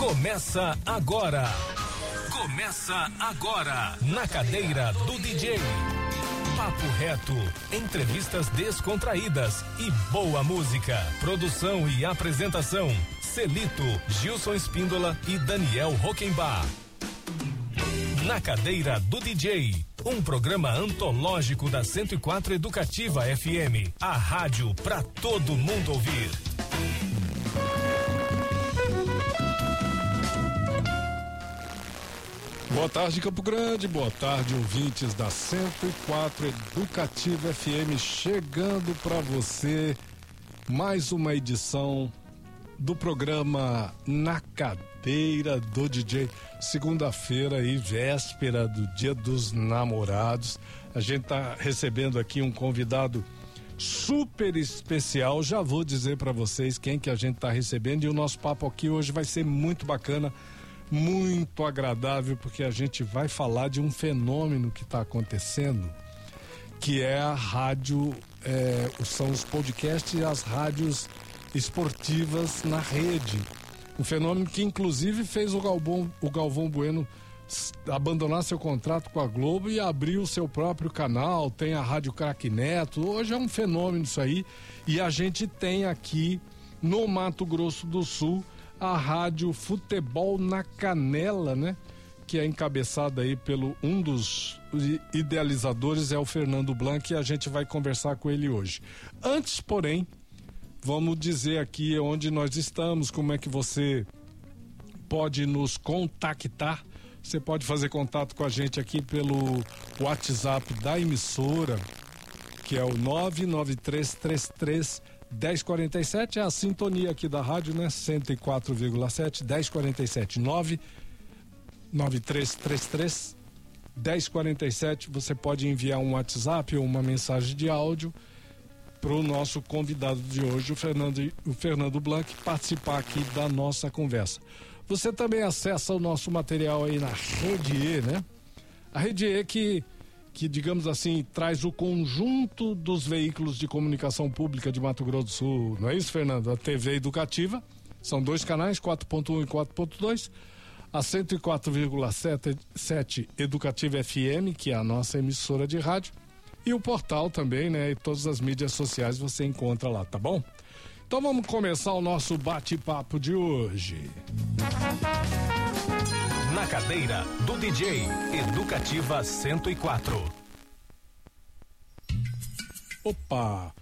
Começa agora. Começa agora. Na cadeira do DJ. Papo reto, entrevistas descontraídas e boa música. Produção e apresentação: Celito, Gilson Espíndola e Daniel Roquembar. Na cadeira do DJ, um programa antológico da 104 Educativa FM, a rádio para todo mundo ouvir. Boa tarde, Campo Grande. Boa tarde, ouvintes da 104 Educativa FM, chegando para você mais uma edição do programa Na Cadeira do DJ. Segunda-feira aí, véspera do Dia dos Namorados. A gente tá recebendo aqui um convidado super especial. Já vou dizer para vocês quem que a gente tá recebendo e o nosso papo aqui hoje vai ser muito bacana muito agradável, porque a gente vai falar de um fenômeno que está acontecendo, que é a rádio, é, são os podcasts e as rádios esportivas na rede. Um fenômeno que inclusive fez o Galvão, o Galvão Bueno abandonar seu contrato com a Globo e abrir o seu próprio canal, tem a Rádio Crack Neto. Hoje é um fenômeno isso aí. E a gente tem aqui no Mato Grosso do Sul a rádio Futebol na Canela, né? Que é encabeçada aí pelo um dos idealizadores é o Fernando Blanc e a gente vai conversar com ele hoje. Antes, porém, vamos dizer aqui onde nós estamos, como é que você pode nos contactar. Você pode fazer contato com a gente aqui pelo WhatsApp da emissora, que é o 99333 1047 é a sintonia aqui da rádio, né? 104,7 1047 9 9333 1047. Você pode enviar um WhatsApp ou uma mensagem de áudio para o nosso convidado de hoje, o Fernando, o Fernando Blanc, participar aqui da nossa conversa. Você também acessa o nosso material aí na Rede E, né? A Rede E que que, digamos assim, traz o conjunto dos veículos de comunicação pública de Mato Grosso do Sul, não é isso, Fernando? A TV Educativa, são dois canais, 4.1 e 4.2. A 104,7 Educativa FM, que é a nossa emissora de rádio. E o portal também, né? E todas as mídias sociais você encontra lá, tá bom? Então vamos começar o nosso bate-papo de hoje. Música na cadeira do DJ Educativa 104. Opa!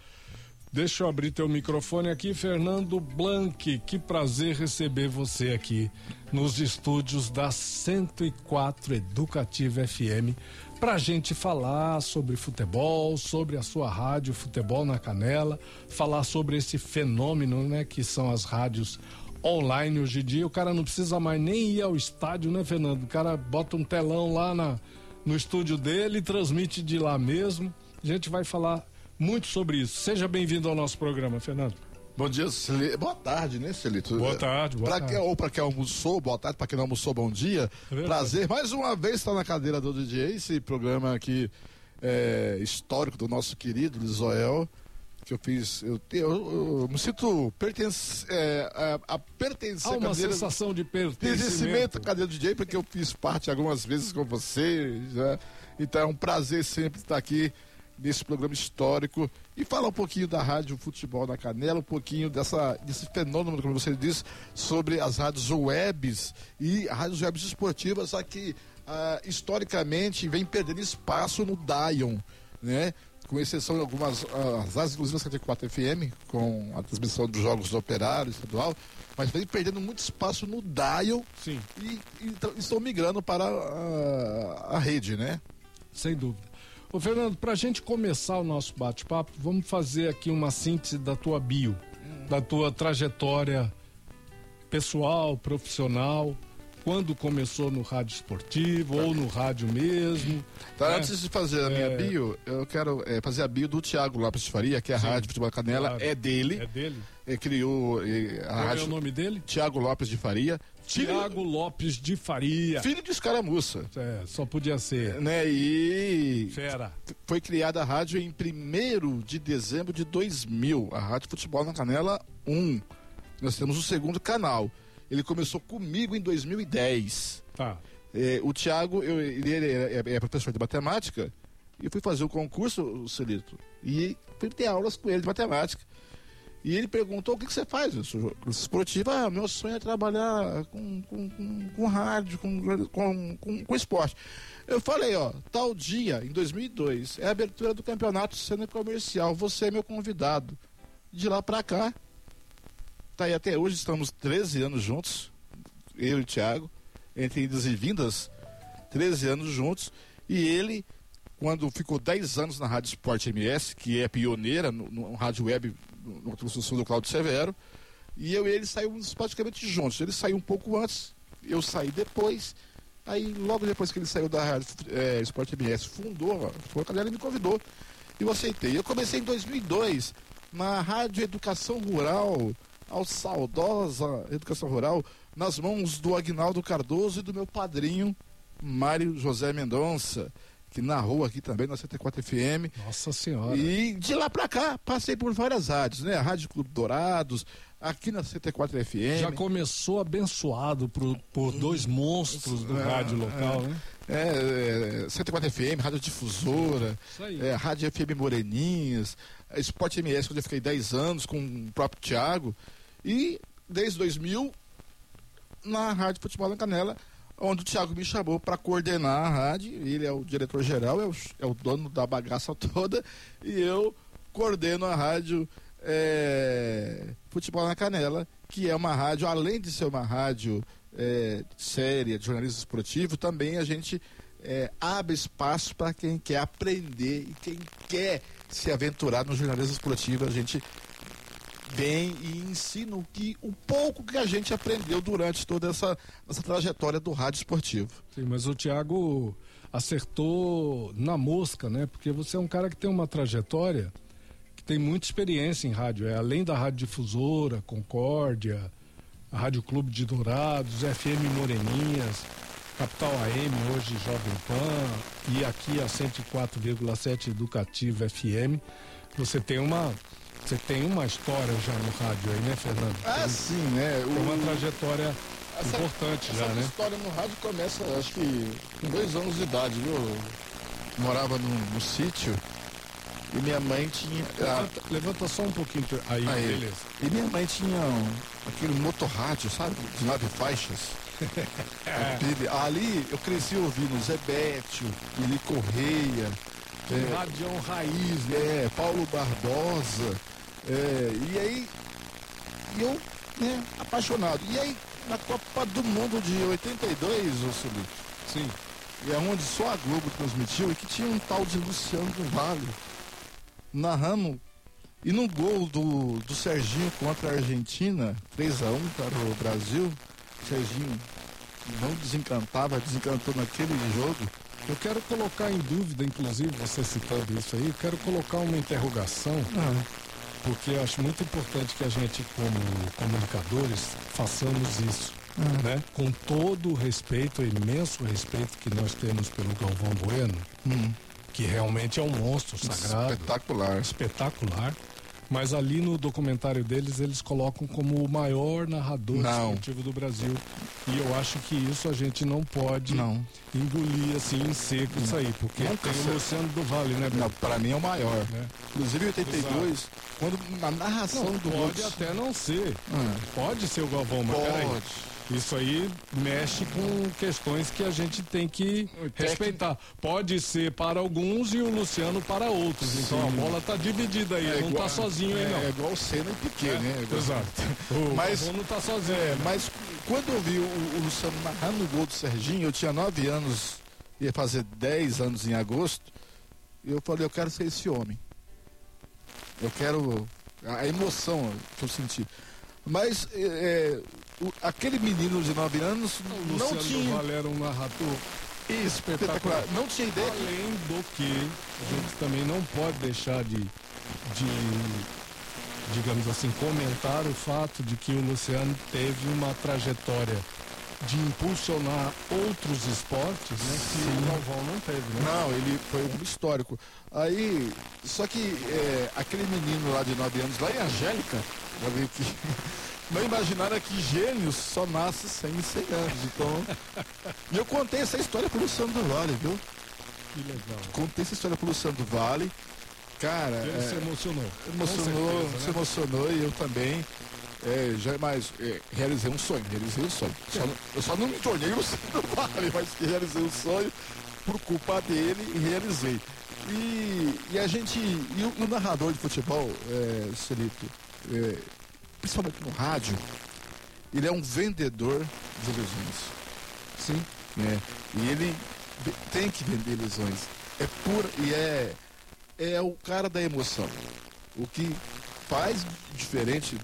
Deixa eu abrir teu microfone aqui, Fernando Blanc. Que prazer receber você aqui nos estúdios da 104 Educativa FM para gente falar sobre futebol, sobre a sua rádio Futebol na Canela, falar sobre esse fenômeno, né, que são as rádios online hoje em dia, o cara não precisa mais nem ir ao estádio, né, Fernando? O cara bota um telão lá na, no estúdio dele e transmite de lá mesmo. A gente vai falar muito sobre isso. Seja bem-vindo ao nosso programa, Fernando. Bom dia, Celito. Boa tarde, né, Celito? Boa tarde, boa pra tarde. Que, ou para quem almoçou, boa tarde, para quem não almoçou, bom dia. É Prazer mais uma vez estar na cadeira do DJ, esse programa aqui é, histórico do nosso querido Lisoel que eu fiz, eu, eu, eu me sinto pertence, é, a, a pertencer Há uma cadeira, sensação de pertencimento à cadeira DJ, porque eu fiz parte algumas vezes com você, né? então é um prazer sempre estar aqui nesse programa histórico e falar um pouquinho da rádio Futebol na Canela, um pouquinho dessa, desse fenômeno, como você disse, sobre as rádios webs e rádios webs esportivas, só que ah, historicamente vem perdendo espaço no Dion, né? Com exceção de algumas, as uh, inclusive a 74 FM, com a transmissão dos jogos do operário estadual, mas vem perdendo muito espaço no dial Sim. E, e estão migrando para a, a rede, né? Sem dúvida. Ô Fernando, para a gente começar o nosso bate-papo, vamos fazer aqui uma síntese da tua bio, hum. da tua trajetória pessoal, profissional, quando começou no rádio esportivo ou no rádio mesmo. Tá, né? Antes de fazer a minha é... bio, eu quero é, fazer a bio do Tiago Lopes de Faria, que é a Sim, Rádio Futebol Canela, claro. é dele. É dele. Ele criou é, a Qual rádio... é o nome dele? Tiago Lopes de Faria. Tiago Lopes de Faria. Filho de escaramuça. É, só podia ser. Né, e. Fera. Foi criada a rádio em 1 de dezembro de 2000, a Rádio Futebol na Canela 1. Nós temos o segundo canal. Ele começou comigo em 2010. Tá. É, o Thiago, eu, ele, ele é, é, professor de matemática, e eu fui fazer o concurso, o Celito, e fui ter aulas com ele de matemática. E ele perguntou o que, que você faz? Eu sou esportivo. Ah, meu sonho é trabalhar com, com, com, com rádio, com, com, com, esporte. Eu falei, ó, tal dia, em 2002, é a abertura do campeonato sendo comercial. Você é meu convidado. De lá pra cá, tá aí até hoje, estamos 13 anos juntos, eu e o Thiago, entre idas e vindas, 13 anos juntos. E ele, quando ficou 10 anos na Rádio Esporte MS, que é pioneira no, no rádio web no construção do Claudio Severo. E eu e ele saímos praticamente juntos. Ele saiu um pouco antes, eu saí depois. Aí, logo depois que ele saiu da Rádio é, Esporte MS, fundou, foi a ele me convidou. E eu aceitei. Eu comecei em 2002 na Rádio Educação Rural, ao saudosa Educação Rural, nas mãos do Agnaldo Cardoso e do meu padrinho, Mário José Mendonça que narrou aqui também na 74 FM. Nossa Senhora. E de lá para cá, passei por várias rádios, né? A Rádio Clube Dourados, aqui na 74 FM. Já começou abençoado por, por dois monstros do é, rádio local, é, né? É, é, 74 FM, Rádio Difusora, é, Rádio FM Moreninhas, Esporte MS, onde eu fiquei 10 anos com o próprio Thiago. E desde 2000, na Rádio Futebol na Canela, onde o Thiago me chamou para coordenar a rádio. Ele é o diretor-geral, é o, é o dono da bagaça toda, e eu coordeno a rádio é, Futebol na Canela, que é uma rádio, além de ser uma rádio é, séria, de jornalismo esportivo, também a gente é, abre espaço para quem quer aprender e quem quer se aventurar no jornalismo esportivo. A gente vem e ensina o que o pouco que a gente aprendeu durante toda essa, essa trajetória do rádio esportivo. Sim, mas o Tiago acertou na mosca, né? Porque você é um cara que tem uma trajetória que tem muita experiência em rádio, é além da rádio difusora, Concórdia, a Rádio Clube de Dourados, FM Moreninhas, Capital AM, hoje Jovem Pan, e aqui a 104,7 Educativa FM. Você tem uma você tem uma história já no rádio aí, né, Fernando? Ah, tem, sim, né? Tem uma trajetória essa, importante essa já, né? A história no rádio começa, acho que, com dois anos de idade, viu? Eu morava no, no sítio e minha mãe tinha. Levanta, levanta só um pouquinho aí, aí, beleza. E minha mãe tinha um, aquele motorrádio, sabe? De nove faixas. é. Ali eu cresci ouvindo Zé Bétio, Ili Correia. É, Radião Raiz, né? É, Paulo Barbosa. É, e aí, eu, né, apaixonado. E aí, na Copa do Mundo de 82, ô Solito. Sim. E é onde só a Globo transmitiu e que tinha um tal de Luciano do Vale narrando. E no gol do, do Serginho contra a Argentina, 3 a 1 para o Brasil, Serginho não desencantava, desencantou naquele jogo. Eu quero colocar em dúvida, inclusive, você citando isso aí, eu quero colocar uma interrogação. Ah porque eu acho muito importante que a gente, como comunicadores, façamos isso. Uhum. Né? Com todo o respeito, o imenso respeito que nós temos pelo Galvão Bueno, uhum. que realmente é um monstro sagrado. Espetacular. Espetacular. Mas ali no documentário deles, eles colocam como o maior narrador não. esportivo do Brasil. E eu acho que isso a gente não pode não. engolir assim em seco não. isso aí. Porque não tem o Luciano do Vale, né, Não, para mim é o maior. Né? Inclusive em 82, Exato. quando na narração do Pode até não ser. Hum. Pode ser o Galvão, mas pode. Peraí. Isso aí mexe com questões que a gente tem que respeitar. Pode ser para alguns e o Luciano para outros. Então Sim. a bola está dividida aí, é não está sozinho é, aí não. É igual o Senna e Piquet, é, né? Exato. O mas não está sozinho. É, mas quando eu vi o, o Luciano narrando o gol do Serginho, eu tinha nove anos, ia fazer dez anos em agosto, e eu falei, eu quero ser esse homem. Eu quero a emoção que eu senti. Mas é, o, aquele menino de 9 anos o não Luciano tinha. Era um narrador espetacular. Não tinha ideia. Além do que a gente também não pode deixar de, de, digamos assim, comentar o fato de que o Luciano teve uma trajetória de impulsionar outros esportes, né? Que Sim. o Galvão não teve, né? Não, ele foi um histórico. Aí, só que é, aquele menino lá de 9 anos, lá em Angélica, já veio que não imaginaram que gênios só nasce sem 100 anos. Então, e eu contei essa história pro Luciano do Vale, viu? Que legal. Contei essa história pro Luciano do Vale. Cara, Ele é, se emocionou. emocionou, Com certeza, se né? emocionou e eu também. É, já mais é, realizei um sonho, realizei um sonho. Só eu só não me tornei o do Vale, mas realizei um sonho por culpa dele e realizei. E, e a gente. E o, o narrador de futebol, é, Celito, é, principalmente no rádio, ele é um vendedor de ilusões. Sim. né? E ele tem que vender ilusões. É pura e é é o cara da emoção. O que faz diferente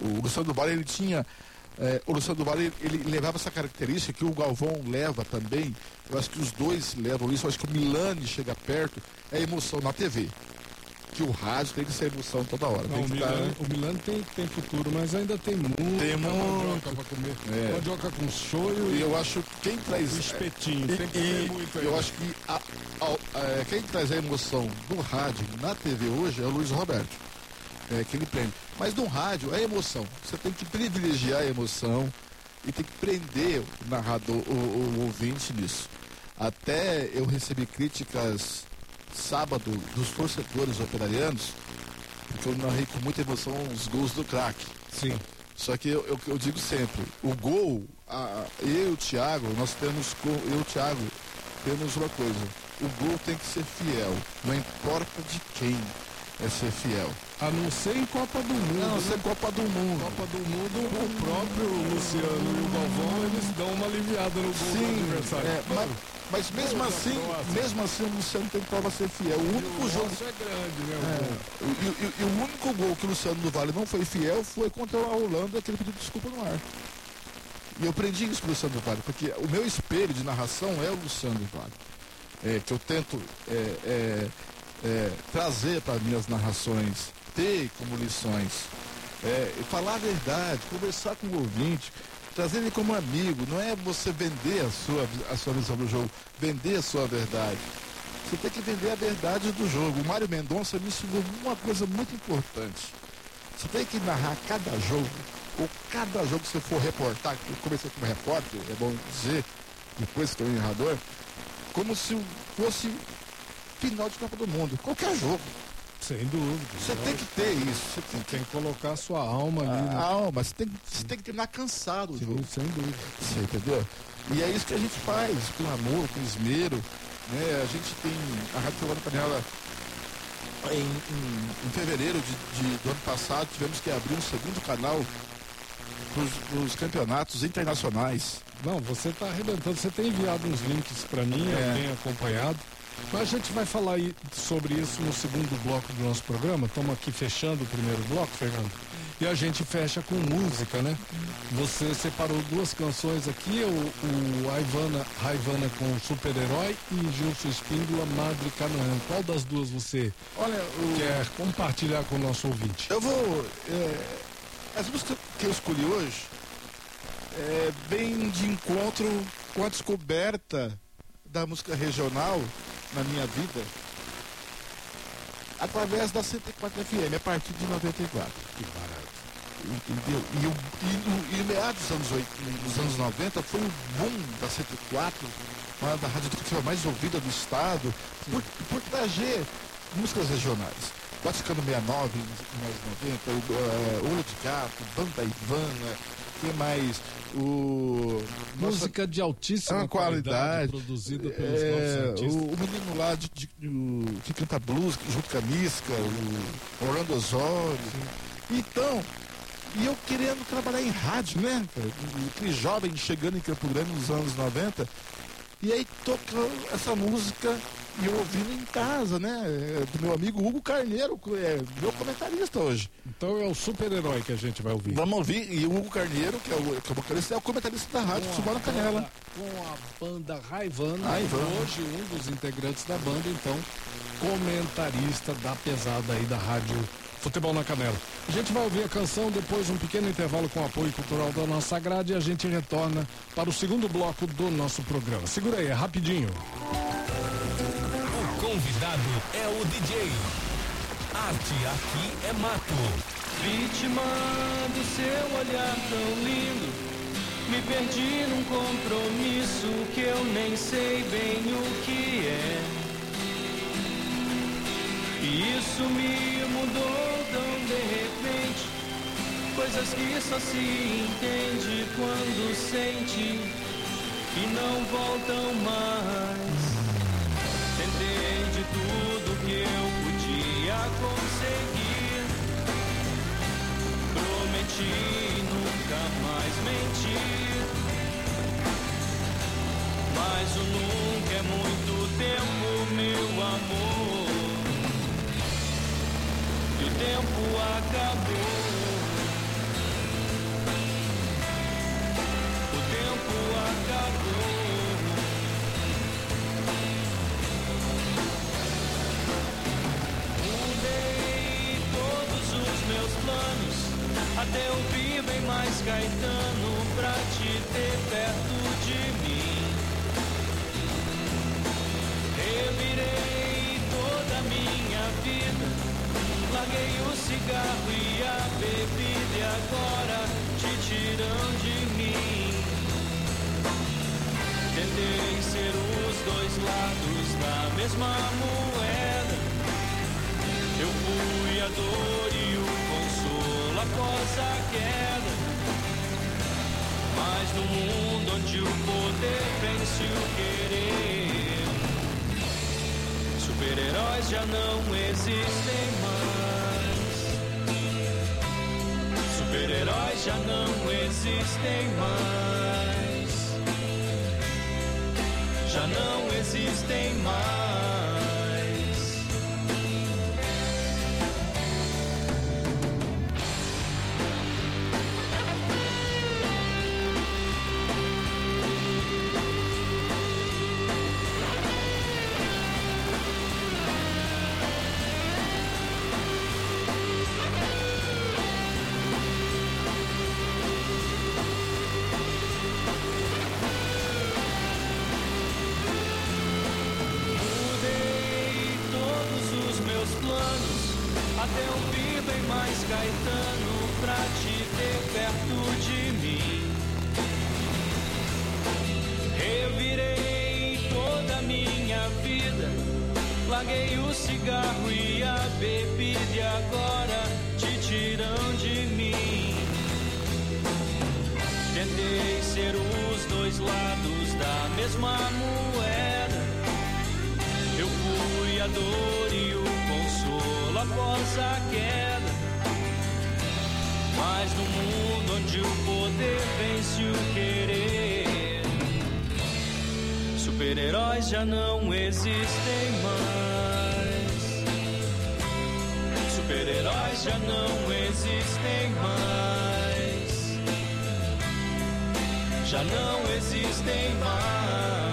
o Luciano do Vale, ele tinha é, o Luciano do Vale, ele levava essa característica que o Galvão leva também. Eu acho que os dois levam isso. Eu acho que o Milani chega perto. É emoção na TV. Que o rádio tem que ser emoção toda hora. Não, o Milan, o Milan tem, tem futuro, mas ainda tem muito. Tem mandioca muito. pra comer. É. Mandioca com shoyu E e eu acho que quem traz o espetinho. E, tem que comer muito aí. eu acho que a- a- é, quem traz a emoção do rádio na TV hoje é o Luiz Roberto. É, que ele prende. Mas no rádio é emoção. Você tem que privilegiar a emoção e tem que prender o narrador, o, o ouvinte nisso. Até eu recebi críticas sábado dos torcedores operarianos, porque eu narrei com muita emoção os gols do craque. Sim. Só que eu, eu, eu digo sempre, o gol, a- eu e o Thiago, nós temos, eu e o Thiago, temos uma coisa, o gol tem que ser fiel, não importa de quem é ser fiel. A não ser em Copa do Mundo. Não, né? ser Copa do Mundo. Copa do Mundo, o próprio Luciano e o Galvão, eles dão uma aliviada no gol do Sim, adversário. é, mas, mas mesmo assim, mesmo assim o Luciano tem prova ser fiel. O E único o jogo. é grande, né? É, e, e- e o único gol que o Luciano do Vale não foi fiel foi contra a Holanda, que ele pediu desculpa no ar. E eu aprendi isso com o Luciano do Vale, porque o meu espelho de narração é o Luciano do Vale. É, que eu tento é, é, trazer para minhas narrações, ter como lições, é, falar a verdade, conversar com o ouvinte, trazer ele como amigo, não é você vender a sua, a sua visão do jogo, vender a sua verdade. Você tem que vender a verdade do jogo. O Mário Mendonça me ensinou uma coisa muito importante. Você tem que narrar cada jogo, ou cada jogo que você for reportar, eu comecei como repórter, é bom dizer, depois que eu narrador, como se fosse final de Copa do Mundo. Qualquer jogo. Sem dúvida. Você tem que ter isso. Você tem que Tem que colocar a sua alma ali. a né? alma, você tem, você tem que terminar cansado o jogo. Sem dúvida. Você entendeu? E é isso que a gente faz, com amor, com esmero. Né? A gente tem a Rádio Fogão da Canela em, em- em fevereiro de, de- do ano passado tivemos que abrir um segundo canal para os campeonatos internacionais. Não, você está arrebentando. Você tem enviado uns links para mim, eu É. tenho acompanhado. Mas a gente vai falar sobre isso no segundo bloco do nosso programa. Estamos aqui fechando o primeiro bloco, Fernando. E a gente fecha com música, né? Você separou duas canções aqui, o, o Aivana, Raivana com Super-Herói e Gilson Espíndola, Madre Canoã. Qual das duas você Olha, o- quer compartilhar com o nosso ouvinte? eu vou. é, as músicas que eu escolhi hoje é bem de encontro com a descoberta da música regional na minha vida através da 104 FM, a partir de 94. Que barato. Entendeu? E, o, e, no- e meados dos anos, 80, dos anos 90 foi o boom da 104, uma da rádio educativa mais ouvida do estado, por, por trazer músicas regionais. Vaticano 69, em mais 90, o, eh, Olho de Gato, Banda Ivana, que mais? O. Música de altíssima uma qualidade, qualidade. produzida pelos é, artistas. o, o menino lá de, de- o- que canta blues, junto com a Misca, o Orlando Osório. Então, e eu querendo trabalhar em rádio, né? Aquele jovem chegando em Campo Grande nos anos 90. E aí tocou essa música e eu ouvindo em casa, né? é, Do meu amigo Hugo Carneiro, que é meu comentarista hoje. Então é o super-herói que a gente vai ouvir. Vamos ouvir. E o Hugo Carneiro, que é o, que é o vocalista, é o comentarista da rádio Futebol na Canela. Com a banda Raivana, Raivana. hoje um dos integrantes da banda, então, comentarista da pesada aí da rádio Futebol na Canela. A gente vai ouvir a canção, depois um pequeno intervalo com apoio cultural da nossa grade e a gente retorna para o segundo bloco do nosso programa. Segura aí, é rapidinho. O convidado é o DJ. Arte aqui é mato. Vítima do seu olhar tão lindo. Me perdi num compromisso que eu nem sei bem o que é. E isso me mudou tão de repente. Coisas que só se entende quando sente e não voltam mais. Tentei de tudo que eu podia conseguir. Prometi nunca mais mentir. Mas o nunca é muito tempo, meu amor. O tempo acabou. O tempo acabou. Mudei todos os meus planos. Até ouvir bem mais Caetano pra te ter perto de mim. Cigarro e a bebida e agora te tiram de mim. Tentei ser os dois lados da mesma moeda. Eu fui a dor e o consolo após a queda. Mas no mundo onde o poder vence o querer, super-heróis já não existem mais. Super-heróis já não existem mais. Já não existem mais. Lados da mesma moeda. Eu fui a dor e o consolo após a queda. Mas no mundo onde o poder vence o querer, super-heróis já não existem mais. Super-heróis já não existem mais. Já não existem mais.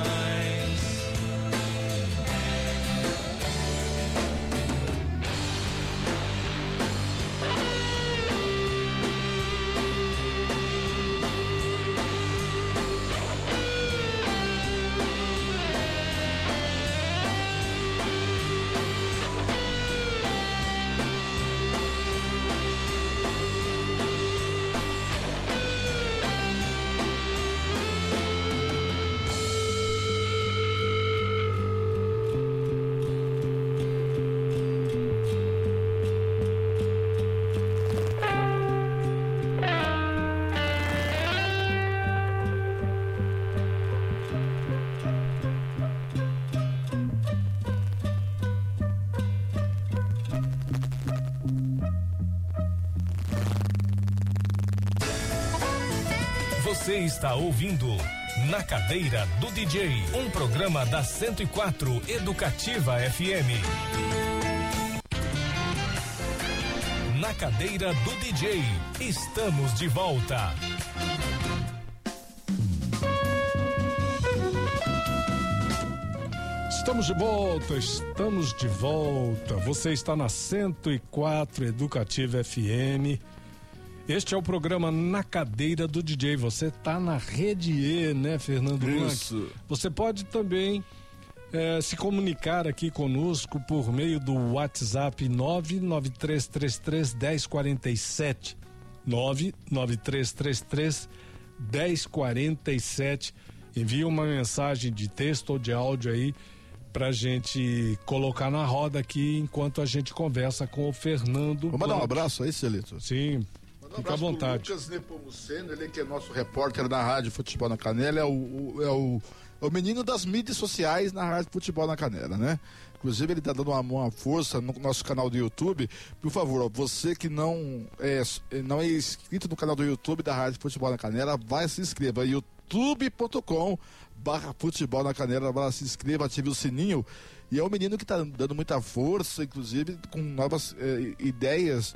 Está ouvindo Na Cadeira do DJ, um programa da 104 Educativa FM. Na Cadeira do DJ, estamos de volta. Estamos de volta, estamos de volta. Você está na 104 Educativa FM. Este é o programa Na Cadeira do DJ. Você está na rede E, né, Fernando Isso. Blanc? Você pode também eh, se comunicar aqui conosco por meio do WhatsApp 99333 1047. 99333 1047. Envie uma mensagem de texto ou de áudio aí pra gente colocar na roda aqui enquanto a gente conversa com o Fernando. Vamos mandar um Blanc. abraço aí, Celito. Sim, um fica à vontade. Lucas Nepomuceno, ele que é nosso repórter na Rádio Futebol na Canela, é o, o- é o, é o menino das mídias sociais na Rádio Futebol na Canela, né? Inclusive, ele tá dando uma, uma força no nosso canal do YouTube. Por favor, ó, você que não é, não é inscrito no canal do YouTube da Rádio Futebol na Canela, vai se inscreva. youtube.com barra futebol na canela, vai lá, se inscreva, ative o sininho. E é um menino que está dando muita força, inclusive com novas eh, ideias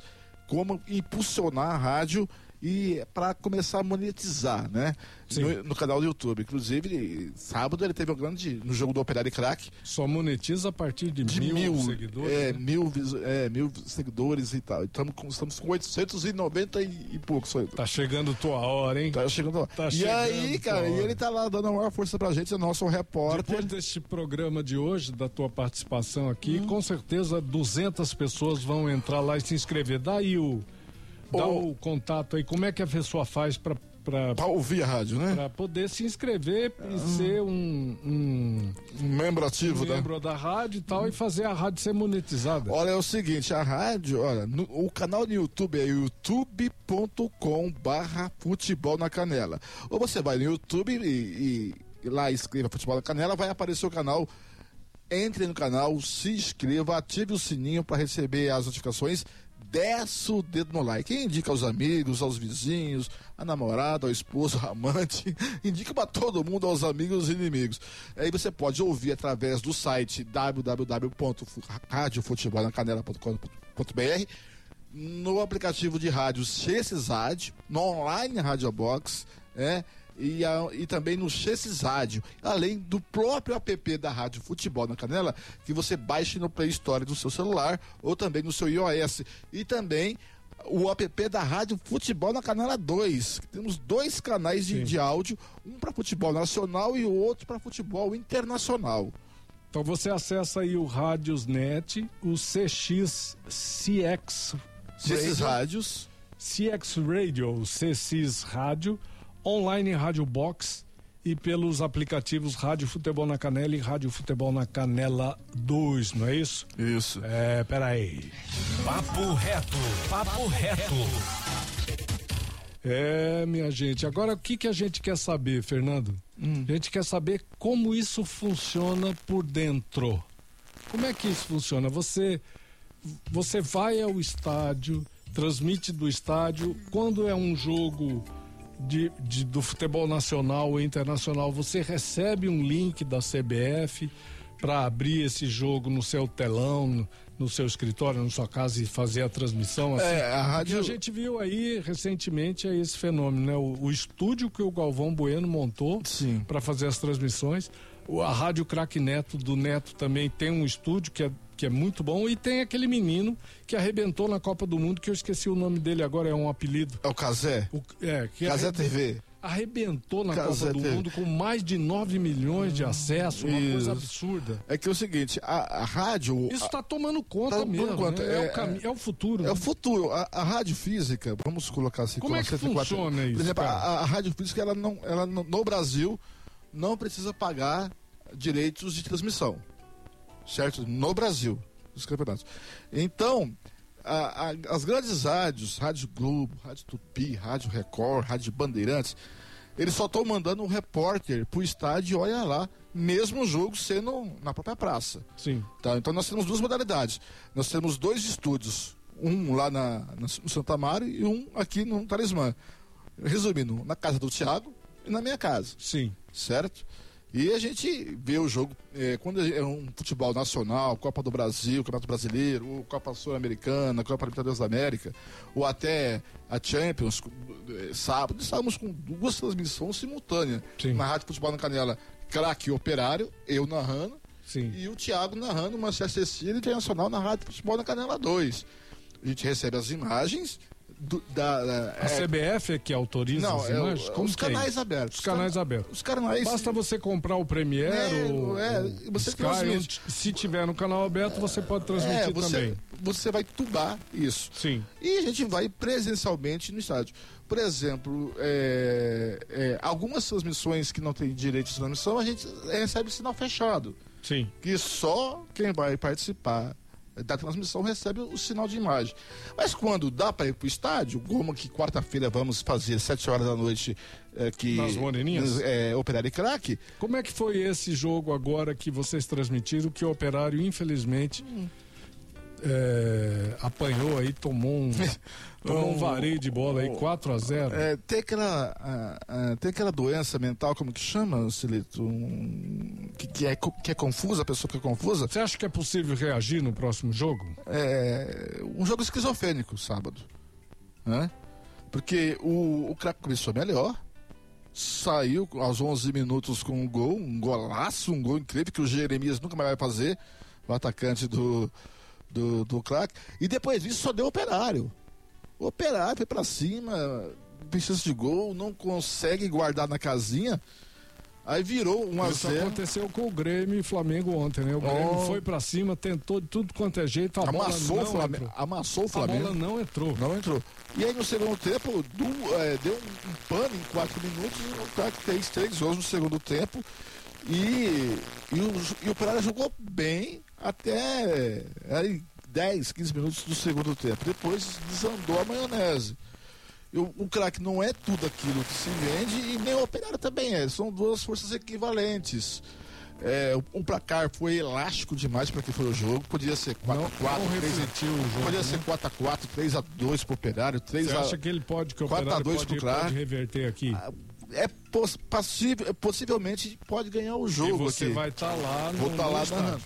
como impulsionar a rádio e para começar a monetizar, né? No, no canal do YouTube. Inclusive, sábado ele teve um grande no jogo do Operário Crack Só monetiza a partir de, de mil, mil, seguidores. é, né? mil, é, mil seguidores e tal. Estamos com, estamos com 890 e, e poucos. Tá chegando tua hora, hein? Tá chegando lá. Tá e chegando aí, cara, tua e ele tá lá dando a maior força pra gente, é nosso repórter. Depois deste programa de hoje, da tua participação aqui, Hum. com certeza 200 pessoas vão entrar lá e se inscrever. Dá aí o, dá Ô. o contato aí. Como é que a pessoa faz para Pra ouvir a rádio, né? para poder se inscrever e ser um, um Um membro ativo da. membro da rádio e tal e fazer a rádio ser monetizada. Olha, é o seguinte, a rádio, olha, no- o canal do YouTube é youtube.com barra futebol na canela. Ou você vai no YouTube e, e- e lá escreva futebol na canela, vai aparecer o canal. Entre no canal, se inscreva, ative o sininho para receber as notificações. Desce o dedo no like. Indica aos amigos, aos vizinhos, a namorada, ao esposo, ao amante. Indica para todo mundo, aos amigos e inimigos. Aí você pode ouvir através do site www.radiofutebolnacanela.com.br no aplicativo de rádio Chessisad, no online Radio Box, é, e, a- e também no Chessis Rádio, além do próprio app da Rádio Futebol na Canela, que você baixe no Play Store do seu celular ou também no seu iOS. E também o app da Rádio Futebol na Canela 2. Temos dois canais de, de áudio, um para futebol nacional e o outro para futebol internacional. Então você acessa aí o Rádiosnet, o CX CX rádios. CX Radio, CX Rádio, online Rádio Box e pelos aplicativos Rádio Futebol na Canela e Rádio Futebol na Canela 2, não é isso? Isso. É, peraí. Papo reto, papo reto. É, minha gente. Agora, o que, que a gente quer saber, Fernando? A gente quer saber como isso funciona por dentro. Como é que isso funciona? Você, você vai ao estádio, transmite do estádio. Quando é um jogo de, de- do futebol nacional ou internacional, você recebe um link da CBF para abrir esse jogo no seu telão, no, no seu escritório, na sua casa e fazer a transmissão. Assim. É, a Porque rádio. a gente viu aí recentemente é esse fenômeno, né? O, o estúdio que o Galvão Bueno montou para fazer as transmissões. A Rádio Crack Neto do Neto também tem um estúdio que é, que é muito bom. E tem aquele menino que arrebentou na Copa do Mundo, que eu esqueci o nome dele agora, é um apelido. É o Casé. O, é, que Casé TV. arrebentou na Casé Copa do TV. Mundo com mais de 9 milhões de acessos, uma Isso. coisa absurda. É que é o seguinte, a, a rádio. Isso está tomando conta Tá mesmo. conta, né? É, é- o cami- é o futuro. É né? o futuro. A, a rádio física, vamos colocar assim, Como é que 104 funciona isso, Por exemplo, a, a rádio física, ela não, ela no Brasil, não precisa pagar direitos de transmissão. Certo? No Brasil, os campeonatos. Então, a- a- as grandes rádios, Rádio Globo, Rádio Tupi, Rádio Record, Rádio Bandeirantes, eles só estão mandando um repórter pro estádio e olha lá, mesmo o jogo sendo na própria praça. Sim. Tá, então nós temos duas modalidades. Nós temos dois estúdios, um lá na, na- no Santa Mário e um aqui no Talismã. Resumindo, na casa do Thiago e na minha casa, Sim. certo? E a gente vê o jogo, eh, quando é um futebol nacional, Copa do Brasil, Campeonato Brasileiro, ou Copa Sul-Americana, Copa Libertadores da América, ou até a Champions, eh, sábado, estávamos com duas transmissões simultâneas. Sim. Na Rádio Futebol na Canela, craque operário, eu narrando, Sim. E o Thiago narrando Manchester City Internacional na Rádio Futebol na Canela 2. A gente recebe as imagens do- da. da- A é, CBF é que autoriza não, as é, imagens? Como os é canais abertos. Os canais Os abertos. Os canais. Basta você comprar o Premiere, É, o, é, você Sky, transmite. se tiver no canal aberto, você pode transmitir você, também. você vai tubar isso. Sim. E a gente vai presencialmente no estádio. Por exemplo, algumas transmissões que não tem direito de transmissão, a gente recebe sinal fechado. Sim. Que só quem vai participar da transmissão recebe o sinal de imagem. Mas quando dá para ir para o estádio, como que quarta-feira vamos fazer, sete horas da noite, é, que Nas Moreninhas? é, Operário e Craque, Como é que foi esse jogo agora que vocês transmitiram, que o Operário, infelizmente, é, apanhou aí, tomou um, tomou um vareio de bola aí, 4 a 0 É, tem, aquela, ah, ah, tem aquela doença mental, como que chama, Celito? Um, que, que, é, que é confusa, a pessoa que é confusa. Você acha que é possível reagir no próximo jogo? É, um jogo esquizofrênico, sábado. Né? Porque o, o craque começou melhor, saiu aos 11 minutos com um gol, um golaço, um gol incrível que o Jeremias nunca mais vai fazer, o atacante do, do, do craque. E depois disso só deu operário. O operário foi pra cima, tem chance de gol, não consegue guardar na casinha. Aí virou 1 a Isso 0 aconteceu com o Grêmio e Flamengo ontem, né? O Grêmio Oh. foi pra cima, tentou de tudo quanto é jeito, a Amassou bola o não Flamengo. entrou. Amassou o A Flamengo. bola não entrou. Não entrou. E aí no segundo tempo, du- é, deu um, um pano em quatro minutos, o craque fez três gols no segundo tempo. E, e, o, e o Pereira jogou bem até aí, 10, 15 minutos do segundo tempo. Depois desandou a maionese. E o, o craque não é tudo aquilo que se vende e nem o operário também é. São duas forças equivalentes. É, o- um placar foi elástico demais para que foi o jogo. Podia ser 4x4, Não, não 3 refletiu o jogo. Podia né? ser 4x4, 3x2 pro operário, 3 Você a acha que ele pode, que o 4 a Operário 2 pode, pro pode reverter aqui? É poss passível, possivelmente pode ganhar o e jogo você aqui. vai estar lá no, Vou estar no lá estar-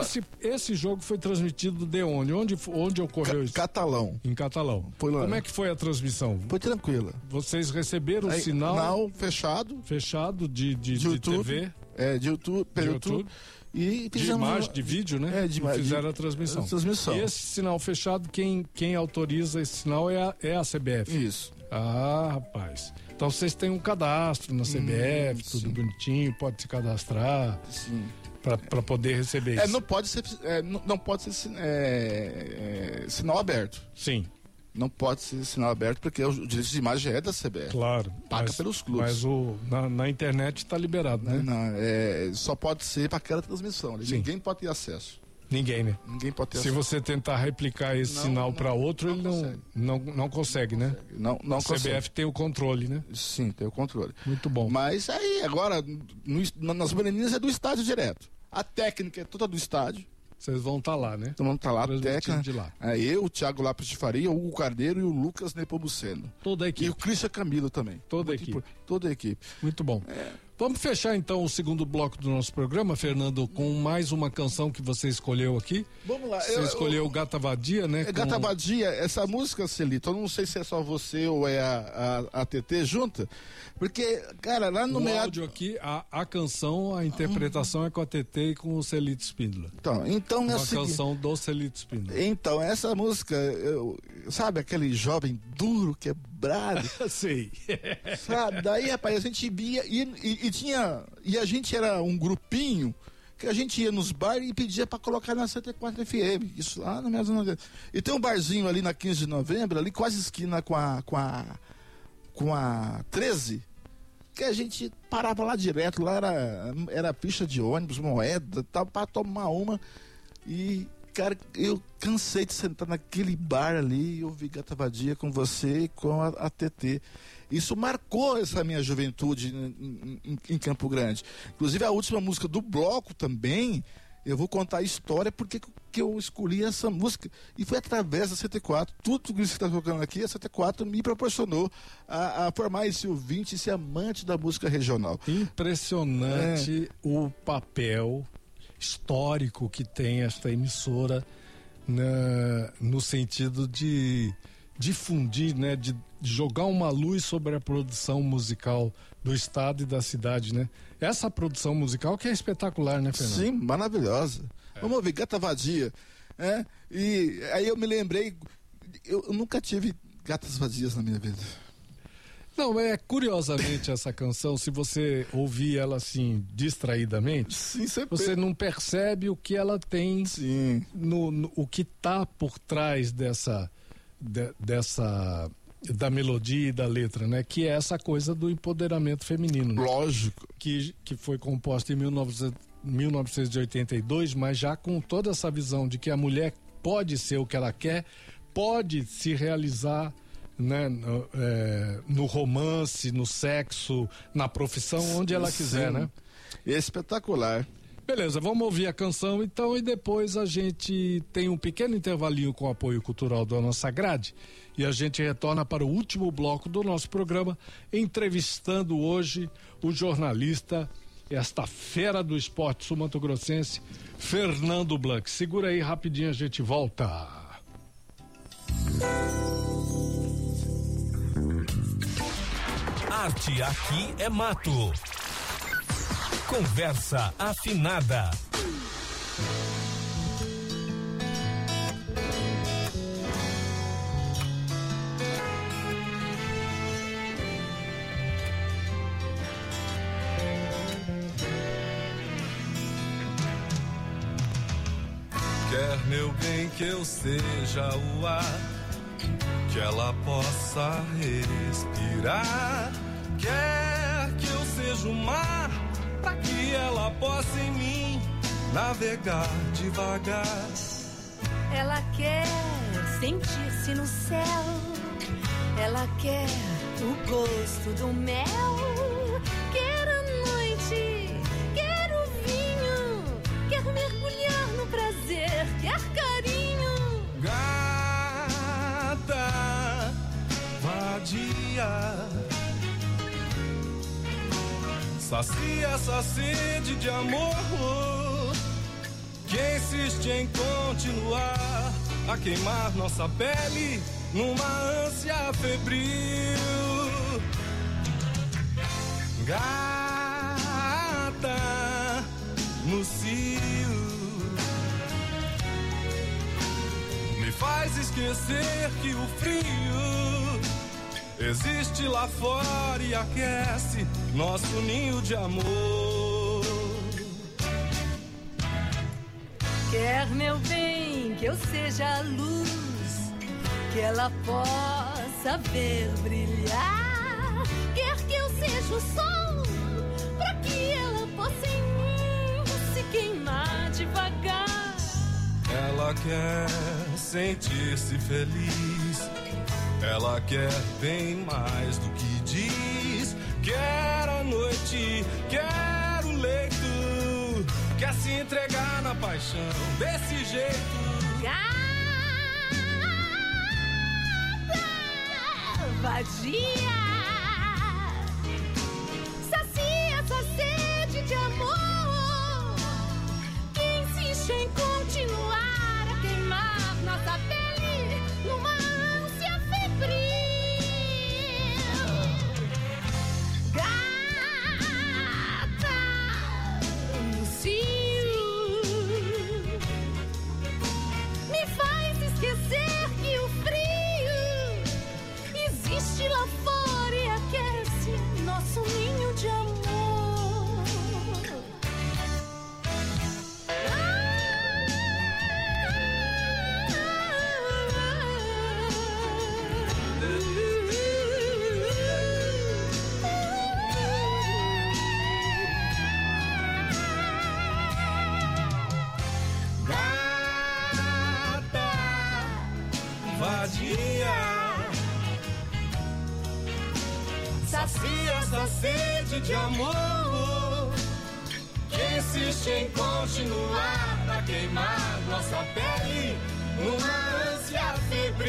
Esse, esse jogo foi transmitido de onde? Onde, onde ocorreu Ca- isso? Catalão. Em Catalão. Como é que foi a transmissão? Foi tranquila. Vocês receberam o sinal Não, fechado. fechado de, de, De de YouTube. TV, É, de YouTube, pelo De YouTube. YouTube. E de imagem, uma- de vídeo, né? É, de E imagem. Fizeram a transmissão. a transmissão. E esse sinal fechado, quem, quem autoriza esse sinal é a, é a CBF. Isso. Ah, rapaz. Então vocês têm um cadastro na CBF, tudo sim. bonitinho, pode se cadastrar Sim. para poder receber É, isso. não pode ser, é, não, não pode ser é, é, sinal aberto. Sim, Não pode ser sinal aberto porque o direito de imagem é da CBF. claro. Paga mas, pelos clubes. Mas o, na, na internet está liberado, né? Não, é, só pode ser para aquela transmissão. Sim. Ninguém pode ter acesso. Ninguém, né? Ninguém pode ter Se acesso. você tentar replicar esse Não, sinal para outro, não ele não, consegue. não, não consegue, né? Não, não A consegue. CBF tem o controle, né? Sim, tem o controle. Muito bom. Mas aí, agora, no- nas Moreninhas é do estádio direto. A técnica é toda do estádio. Vocês vão estar lá, né? Todo mundo tá lá, a técnica. de lá. É eu, o Thiago Lápis de Faria, o Hugo Carneiro e o Lucas Nepomuceno. Toda a E equipe. o Christian Camilo também. Toda a Muito equipe. impor- Toda a equipe. Muito bom. Vamos fechar então o segundo bloco do nosso programa, Fernando, com mais uma canção que você escolheu aqui. Vamos lá. Você eu- escolheu eu- Gata Vadia, né? É com- Gata Vadia, essa música, Celito, eu não sei se é só você ou é a, a, a TT junta, porque, cara, lá no O meado. áudio aqui, a, a canção, a interpretação é com a TT e com o Celito Spindler. Então, então é Uma seguinte- canção do Celito Spindler. Então, essa música, eu- sabe aquele jovem duro, quebrado, Sei. sabe? Daí, rapaz, a gente via e, e- e tinha. E a gente era um grupinho que a gente ia nos bares e pedia pra colocar na 74 FM. Isso lá na minha zona. E tem um barzinho ali na 15 de novembro, ali quase esquina com a. com a. com a 13. Que a gente parava lá direto, lá era, era ficha de ônibus, moeda, tal, pra tomar uma. E, cara, eu cansei de sentar naquele bar ali e ouvir Gata Vadia com você e com a, a TT. Isso marcou essa minha juventude em, em- em Campo Grande. Inclusive, a última música do bloco também, eu vou contar a história porque que eu escolhi essa música. E foi através da 74. Tudo isso que está tocando aqui, a 74 me proporcionou a, a formar esse ouvinte, esse amante da música regional. Impressionante É. o papel histórico que tem esta emissora na- no sentido de difundir, né, de, jogar uma luz sobre a produção musical do estado e da cidade, né? Essa produção musical que é espetacular, né, Fernando? Sim, maravilhosa. É. Vamos ouvir, Gata Vadia. É, e aí eu me lembrei, eu nunca tive gatas vazias na minha vida. Não, é curiosamente essa canção, se você ouvir ela assim distraidamente, Sim, você não percebe o que ela tem, Sim. No, no o que está por trás dessa, de, dessa da melodia e da letra, né? Que é essa coisa do empoderamento feminino. Né? Lógico. Que, que foi composta em 1900, 1982, mas já com toda essa visão de que a mulher pode ser o que ela quer, pode se realizar né, no, é, no romance, no sexo, na profissão, onde ela quiser, Sim. né? É espetacular. Beleza, vamos ouvir a canção então e depois a gente tem um pequeno intervalinho com o apoio cultural da nossa grade e a gente retorna para o último bloco do nosso programa, entrevistando hoje o jornalista, esta fera do esporte sumatogrossense, Fernando Blanc. Segura aí rapidinho, a gente volta. Arte aqui é mato. Conversa afinada. Quer, meu bem, que eu seja o ar que ela possa respirar. Quer que eu seja o mar para que ela possa em mim navegar devagar. Ela quer sentir-se no céu. Ela quer o gosto do mel. Sacia essa sede de amor que insiste em continuar a queimar nossa pele numa ânsia febril. Gata no cio me faz esquecer que o frio existe lá fora e aquece nosso ninho de amor. Quer, meu bem, que eu seja a luz, que ela possa ver brilhar. Quer que eu seja o sol, pra que ela possa em mim se queimar devagar. Ela quer sentir-se feliz. Ela quer bem mais do que diz. Quer a noite, quer o leito. Quer se entregar na paixão desse jeito. Gata vadia, sede de amor que insiste em continuar a queimar nossa pele numa ânsia febril.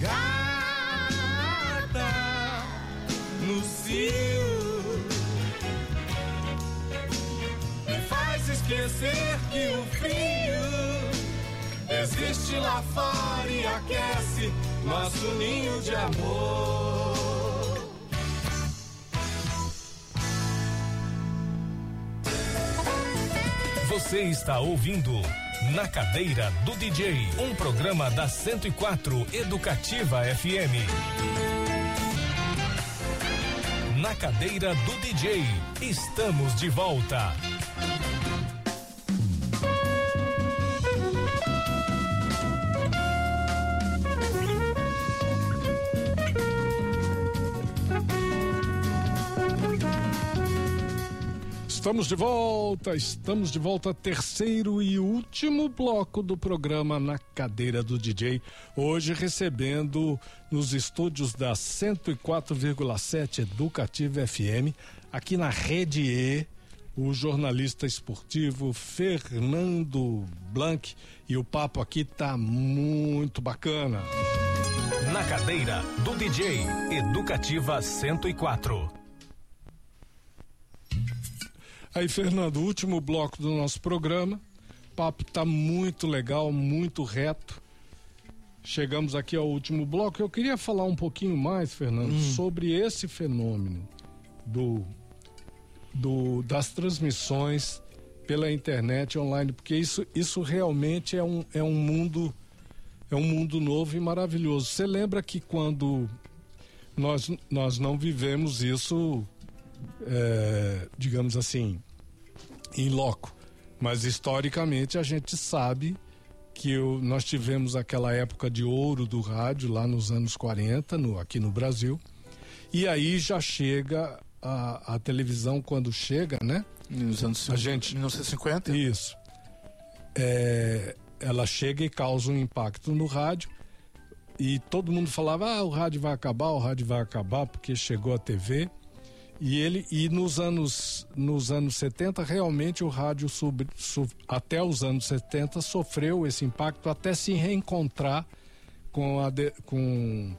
Gata no cio me faz esquecer que o frio existe lá fora e aquece nosso ninho de amor. Você está ouvindo Na Cadeira do DJ, um programa da 104 Educativa FM. Na Cadeira do DJ, estamos de volta. Estamos de volta, estamos de volta, terceiro e último bloco do programa Na Cadeira do DJ. Hoje recebendo nos estúdios da 104,7 Educativa FM, aqui na Rede E, o jornalista esportivo Fernando Blanc. E o papo aqui tá muito bacana. Na Cadeira do DJ, Educativa 104. Aí, Fernando, último bloco do nosso programa. O papo tá muito legal, muito reto. Chegamos aqui ao último bloco. Eu queria falar um pouquinho mais, Fernando, hum. sobre esse fenômeno do, do das transmissões pela internet online, porque isso, isso realmente é um, é um mundo é um mundo novo e maravilhoso. Você lembra que quando nós, nós não vivemos isso, é, digamos assim, em loco. Mas historicamente a gente sabe que o, nós tivemos aquela época de ouro do rádio lá nos anos 40, no, aqui no Brasil. E aí já chega a, a televisão quando chega, né? Nos anos a gente, 1950? Isso. É, ela chega e causa um impacto no rádio. E todo mundo falava: ah, o rádio vai acabar, o rádio vai acabar, porque chegou a TV. E ele e nos anos nos anos 70 realmente o rádio sub, sub, até os anos 70 sofreu esse impacto até se reencontrar com a de, com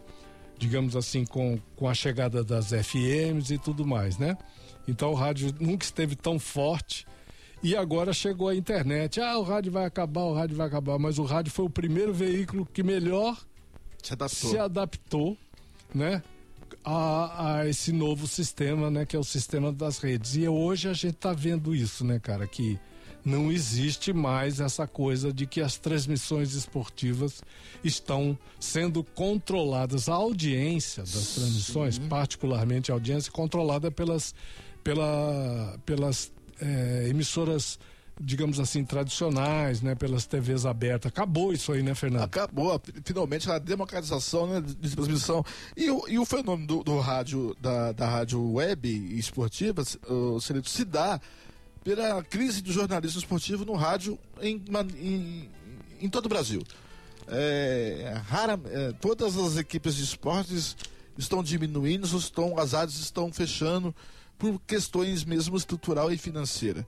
digamos assim com, com a chegada das FMs e tudo mais, né? Então o rádio nunca esteve tão forte e agora chegou a internet. Ah, o rádio vai acabar, o rádio vai acabar, mas o rádio foi o primeiro veículo que melhor se adaptou, se adaptou né? A, a, esse novo sistema, né, que é o sistema das redes. E hoje a gente está vendo isso, né, cara, que não existe mais essa coisa de que as transmissões esportivas estão sendo controladas. A audiência das transmissões, Sim. particularmente a audiência, controlada pelas, pela, pelas é, emissoras digamos assim, tradicionais, né, pelas TVs abertas. Acabou isso aí, né, Fernando? Acabou, finalmente a democratização né, de transmissão. E o, e o fenômeno do, do rádio, da, da rádio web esportiva, o Celito, se dá pela crise do jornalismo esportivo no rádio em, em, em todo o Brasil. É, rara, é, todas as equipes de esportes estão diminuindo, estão, as rádios estão fechando por questões mesmo estrutural e financeira.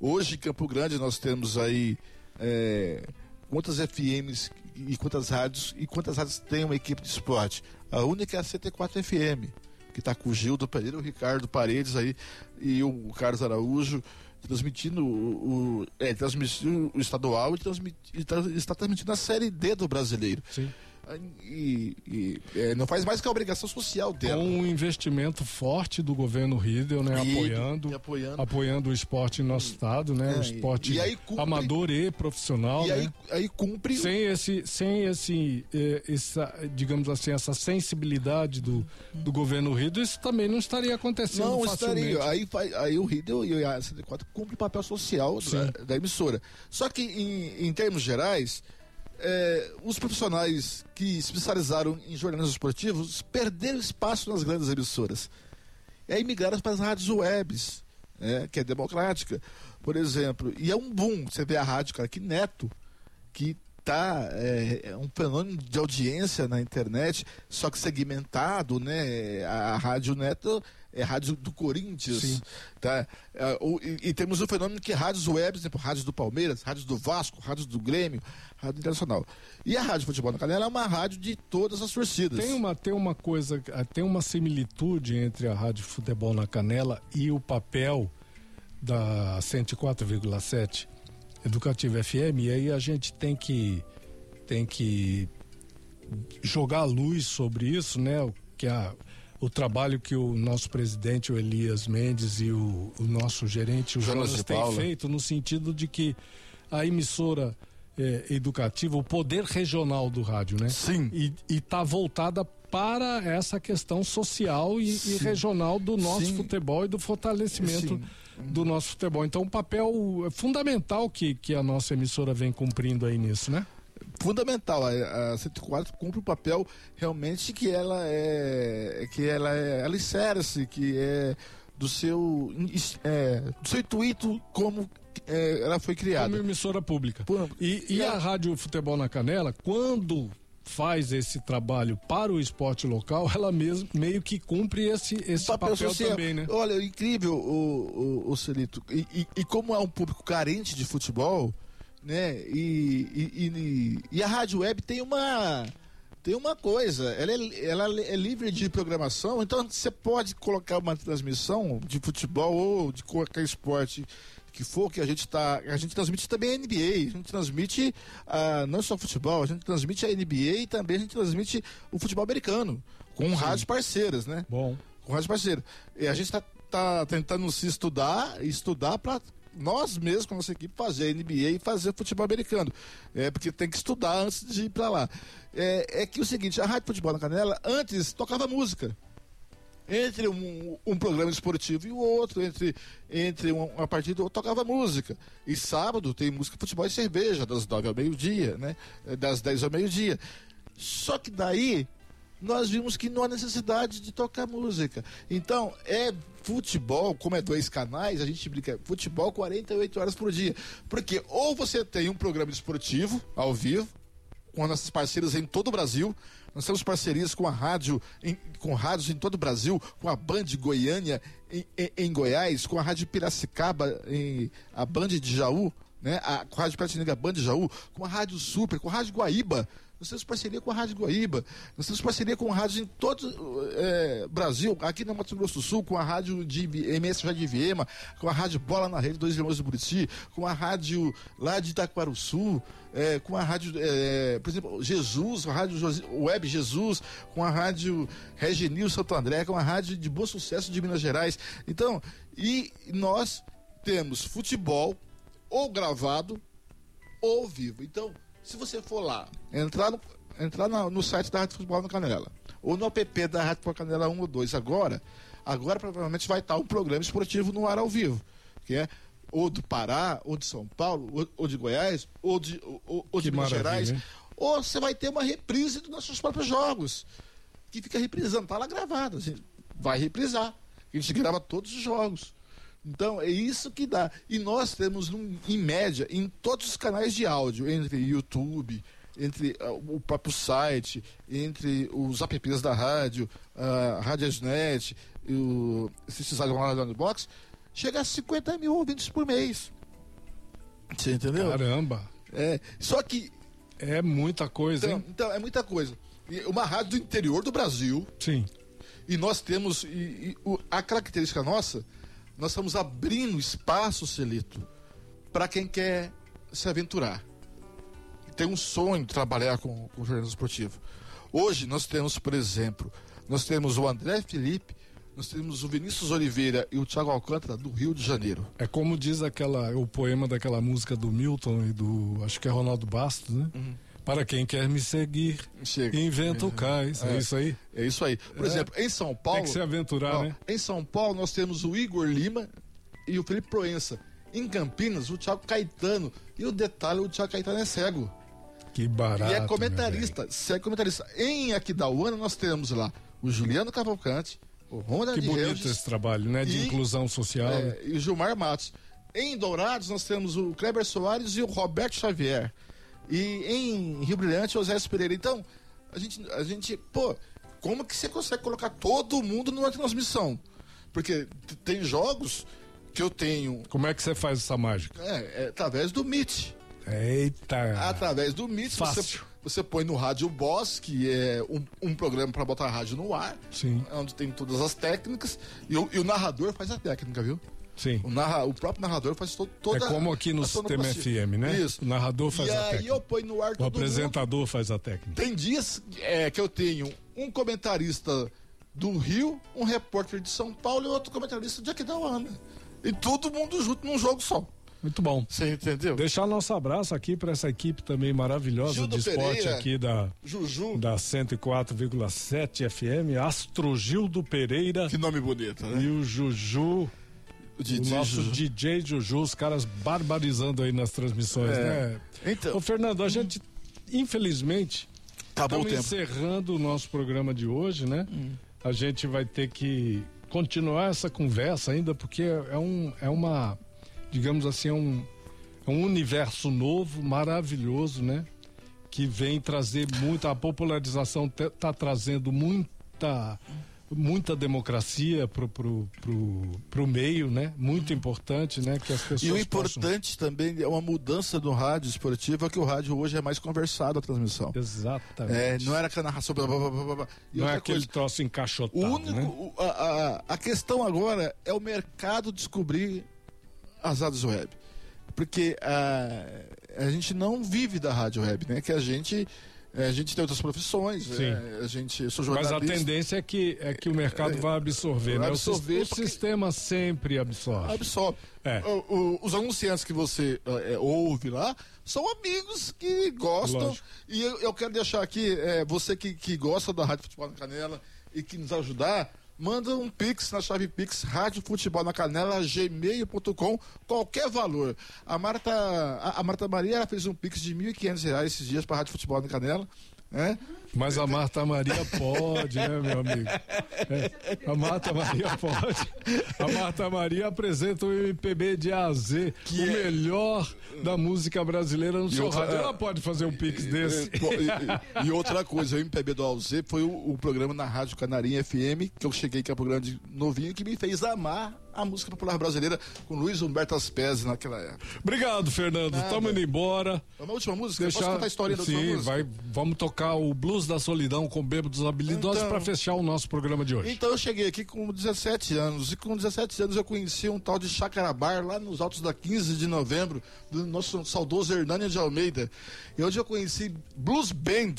Hoje em Campo Grande nós temos aí é, quantas FMs e quantas rádios e quantas rádios tem uma equipe de esporte. A única é a 74 FM, que está com o Gildo Pereira, o Ricardo Paredes aí e o Carlos Araújo transmitindo o, o é, transmitiu o estadual e, transmit, e está transmitindo a série D do brasileiro. Sim e, e é, não faz mais que a obrigação social dela. Com um investimento forte do governo Riedel, né? E, apoiando, e apoiando, apoiando o esporte em nosso estado, né? É, o esporte cumpre, amador e profissional. E né? aí, aí cumpre. Sem esse, sem esse, eh, essa, digamos assim, essa sensibilidade do, do governo Riedel, isso também não estaria acontecendo. Não facilmente. estaria. Aí, aí o Riedel e a 74 cumpre o papel social da, da, emissora. Só que em, em termos gerais é, os profissionais que especializaram em jornalismo esportivos perderam espaço nas grandes emissoras. E aí migraram para as rádios webs, né, que é democrática, por exemplo. E é um boom. Você vê a rádio, cara, que neto, que tá é, é, um fenômeno de audiência na internet, só que segmentado, né? A, a rádio neto é rádio do Corinthians, Sim. tá? É, e, e, temos o fenômeno que rádios web, exemplo, rádios do Palmeiras, rádios do Vasco, rádios do Grêmio, rádio internacional. E a rádio Futebol na Canela é uma rádio de todas as torcidas. Tem uma, tem uma coisa, tem uma similitude entre a rádio Futebol na Canela e o papel da 104,7 Educativa FM, e aí a gente tem que tem que jogar luz sobre isso, né? O que a o trabalho que o nosso presidente, o Elias Mendes, e o, o nosso gerente, o Jonas Jonas, têm feito, no sentido de que a emissora eh, educativa, o poder regional do rádio, né? Sim. E está voltada para essa questão social e, e regional do nosso Sim. futebol e do fortalecimento Sim. do nosso futebol. Então, um papel fundamental que, que a nossa emissora vem cumprindo aí nisso, né? Fundamental. A, a 104 cumpre o papel realmente que ela é que ela é alicerce, que é do seu é, do seu intuito como é, ela foi Como criada. emissora pública. Pô, E, e e a a- Rádio Futebol na Canela, quando faz esse trabalho para o esporte local, ela mesmo meio que cumpre esse, esse papel, social. também, né? Olha, incrível o, o, o Celito. E, e, e como é um público carente de futebol, né? E, e, e, e a rádio web tem uma tem uma coisa, ela é, ela é livre de programação, então você pode colocar uma transmissão de futebol ou de qualquer esporte que for que a gente tá, a gente transmite também a NBA, a gente transmite ah, não só futebol, a gente transmite a NBA e também a gente transmite o futebol americano com rádios parceiras, né? Bom. com rádio parceiro. E a gente tá, tá tentando se estudar, estudar para nós mesmos, com a nossa equipe, fazer NBA e fazer futebol americano. É, porque tem que estudar antes de ir para lá. É, é que o seguinte, a Rádio Futebol na Canela, antes tocava música. Entre um, um programa esportivo e o outro, entre, entre um- uma partida, eu tocava música. E sábado tem música, futebol e cerveja, das nove ao meio-dia, né? É, Das dez ao meio-dia. Só que daí nós vimos que não há necessidade de tocar música. Então, é futebol, como é dois canais, a gente brinca, futebol 48 horas por dia. Porque ou você tem um programa esportivo ao vivo, com nossas parceiras em todo o Brasil. Nós temos parcerias com a rádio, em- com rádios em todo o Brasil, com a Band Goiânia em, em- em Goiás, com a Rádio Piracicaba, em, a Band de Jaú, né? A, com a Rádio Piratininga Band de Jaú, com a Rádio Super, com a Rádio Guaíba. Nós temos parceria com a Rádio Guaíba, nós temos parceria com rádios em todo o Brasil, aqui no Mato Grosso do Sul, com a rádio de Vi- MS já de Viema, com a rádio Bola na Rede, Dois Irmãos do Buriti, com a rádio lá de Itaquaruçu, é, com a rádio, é, por exemplo, Jesus, a rádio Web Jesus, com a rádio Regenil Santo André, com a rádio de Bom Sucesso de Minas Gerais. Então, e nós temos futebol ou gravado ou vivo. Então, se você for lá, entrar no, entrar na- no site da Rádio Futebol na Canela, ou no app da Rádio Futebol Canela 1 ou 2 agora, agora provavelmente vai estar um programa esportivo no ar ao vivo, que é ou do Pará, ou de São Paulo, ou, ou de Goiás, ou de, ou, ou de Minas Gerais, hein? ou você vai ter uma reprise dos nossos próprios jogos, que fica reprisando, tá lá gravado, assim, vai reprisar. A gente grava todos os jogos. Então, é isso que dá. E nós temos, num- em média, em todos os canais de áudio, entre YouTube, entre ah, o próprio site, entre os apps da rádio, a Radiosnet, e o, lá no box, chega a 50 mil ouvintes por mês. Você entendeu? Caramba. É, só que, É muita coisa, então, hein? então, é muita coisa. Uma rádio do interior do Brasil, Sim. e nós temos, e, e o- a característica nossa, nós estamos abrindo espaço, Celito, para quem quer se aventurar. Tem um sonho de trabalhar com, com jornalismo esportivo. Hoje nós temos, por exemplo, nós temos o André Felipe, nós temos o Vinícius Oliveira e o Thiago Alcântara do Rio de Janeiro. É como diz aquela, o poema daquela música do Milton e do. Acho que é Ronaldo Bastos, né? Para quem quer me seguir. Chega. inventa o cais. É, É. isso aí. É isso aí. Por É. exemplo, em São Paulo. Tem que se aventurar, Ó, né? Em São Paulo, nós temos o Igor Lima e o Felipe Proença. Em Campinas, o Thiago Caetano. E o detalhe, o Thiago Caetano é cego. Que barato. e é comentarista, cego comentarista. Em Aquidauana, nós temos lá o Juliano Cavalcante, o Ronald Que bonito Regis, esse trabalho, né? De E- inclusão social. é, e o Gilmar Matos. Em Dourados, nós temos o Kleber Soares e o Roberto Xavier. E em Rio Brilhante, o Osés Pereira. Então, a gente, a gente, pô, como que você consegue colocar todo mundo numa transmissão? Porque tem jogos que eu tenho Como é que você faz essa mágica? é, é, através do Meet. Eita! Através do Meet, você, Fácil. você põe no Rádio Boss, que é um, um programa para botar a rádio no ar, Sim. onde tem todas as técnicas, e o, e o narrador faz a técnica, viu? Sim. O, narra, o próprio narrador faz to, toda É como aqui no Sistema. FM, né? Isso. O narrador faz e a aí técnica. eu ponho no ar O todo mundo. apresentador faz a técnica. Tem dias é, que eu tenho um comentarista do Rio, um repórter de São Paulo e outro comentarista de Aquidauana. E todo mundo junto num jogo só. Muito bom. Você entendeu? Deixar nosso abraço aqui para essa equipe também maravilhosa Gildo de esporte Pereira. aqui da, Juju. da 104,7 FM, Astro Gildo Pereira Que nome bonito, né? e o Juju, O nosso Juju. DJ Juju, os caras barbarizando aí nas transmissões, É. né? Então, Ô Fernando, a gente, infelizmente, acabou o tempo. encerrando o nosso programa de hoje, né? A gente vai ter que continuar essa conversa ainda, porque é, um, é uma, digamos assim, é um, é um universo novo, maravilhoso, né? Que vem trazer muita, a popularização está trazendo muita muita democracia pro, pro, pro, pro meio, né? Muito importante, né? Que as pessoas E o possam- importante também é uma mudança do rádio esportivo, é que o rádio hoje é mais conversado a transmissão. Exatamente. É, não era aquela narração. Blá, blá, blá, blá, blá. Não é aquele coisa, troço encaixotado, o único, né? o- a, a, a questão agora é o mercado descobrir as rádios web. Porque a, a gente não vive da rádio web, né? Que a gente, a gente tem outras profissões, Sim. né? a gente, sou Mas jornalista. a tendência é que, é que o mercado vai absorver, né? O absorver o, porque- sistema sempre absorve. absorve. É. O- o- os anunciantes que você eh, ouve lá são amigos que gostam. Lógico. E eu, eu quero deixar aqui, você que, que gosta da Rádio Futebol na Canela e que nos ajudar, manda um pix na chave pix, Rádio Futebol na Canela, gmail.com, qualquer valor. A Marta, a, a Marta Maria fez um pix de 1.500 reais esses dias para Rádio Futebol na Canela. Né? Mas a Marta Maria pode, né, meu amigo? É, a Marta Maria pode. A Marta Maria apresenta o MPB de A a Z, o melhor da música brasileira no seu outra- rádio. é. Ela pode fazer um pix desse. É, e, e- e outra coisa, o MPB do Alzê foi o, o programa na Rádio Canarinha FM, que eu cheguei que é um programa de novinho, que me fez amar a música popular brasileira com Luiz Humberto Aspes naquela época. Obrigado, Fernando. Estamos indo embora. É uma última música? Posso Deixar... contar a história da Sim, música? vai, vamos tocar o Blues da Solidão com Bêbados Habilidosos Então- para fechar o nosso programa de hoje. Então eu cheguei aqui com 17 anos, e com 17 anos eu conheci um tal de Chacarabar lá nos altos da 15 de novembro, do nosso saudoso Hernani de Almeida. E onde eu conheci Blues Band,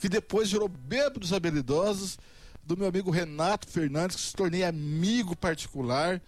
que depois virou Bêbados Habilidosos, do meu amigo Renato Fernandes, que se tornei amigo particular,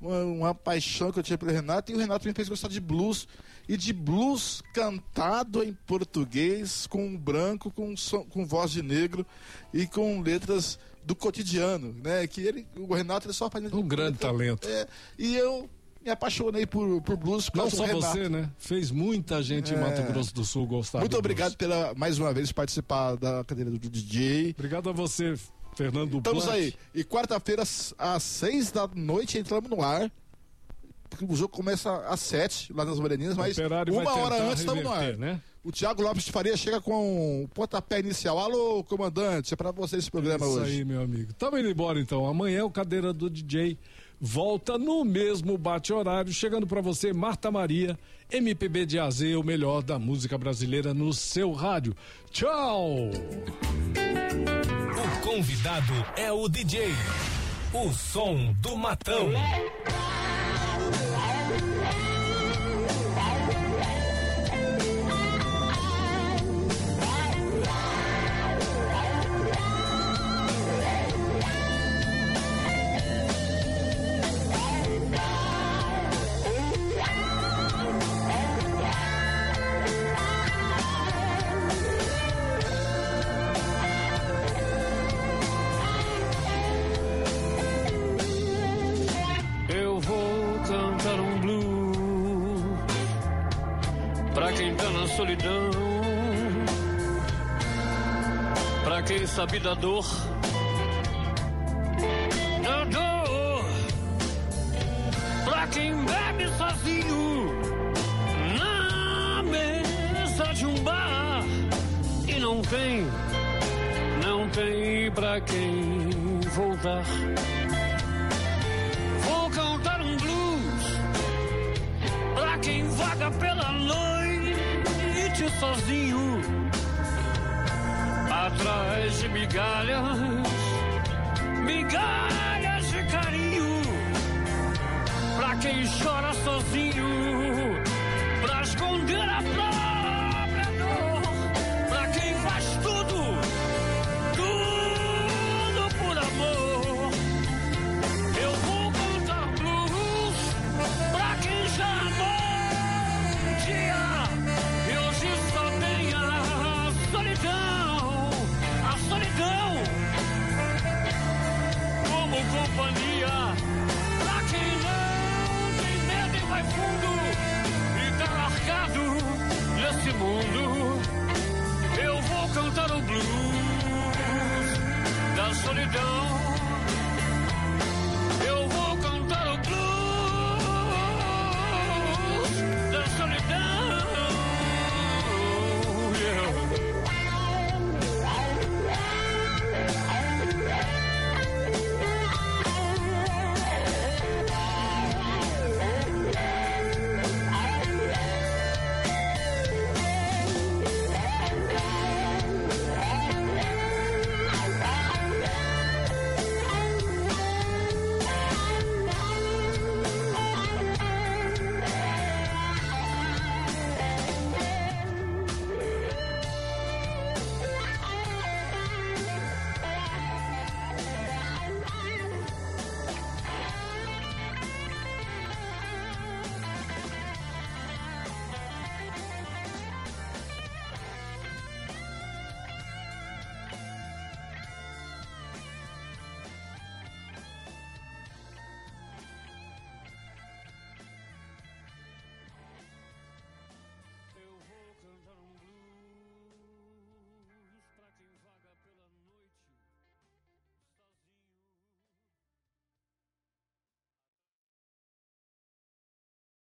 uma, uma paixão que eu tinha pelo Renato, e o Renato me fez gostar de blues, e de blues cantado em português, com branco, com, som- com voz de negro e com letras do cotidiano, né? Que ele, o Renato, ele só faz... Um grande talento. É, e eu me apaixonei por, por blues por Não só você, né? Fez muita gente em Mato Grosso do Sul gostar Muito do obrigado blues. pela, mais uma vez, participar da cadeira do DJ. Obrigado a você, Fernando Estamos Blanc. aí. E quarta-feira, às- seis da noite, entramos no ar. Porque o jogo começa às sete, lá nas Moreninas, mas uma hora antes estamos no ar. né? O Thiago Lopes de Faria chega com o pontapé inicial. Alô, comandante, é pra você esse programa Isso hoje. aí, meu amigo. Tamo indo embora então. Amanhã o Cadeira do DJ volta no mesmo bate-horário, chegando pra você Marta Maria, MPB de AZ, o melhor da música brasileira no seu rádio. Tchau! Convidado é o DJ. O som do matão. Sabe da dor, companhia. Pra quem não tem medo e vai fundo e tá largado nesse mundo, eu vou cantar o blues da solidão.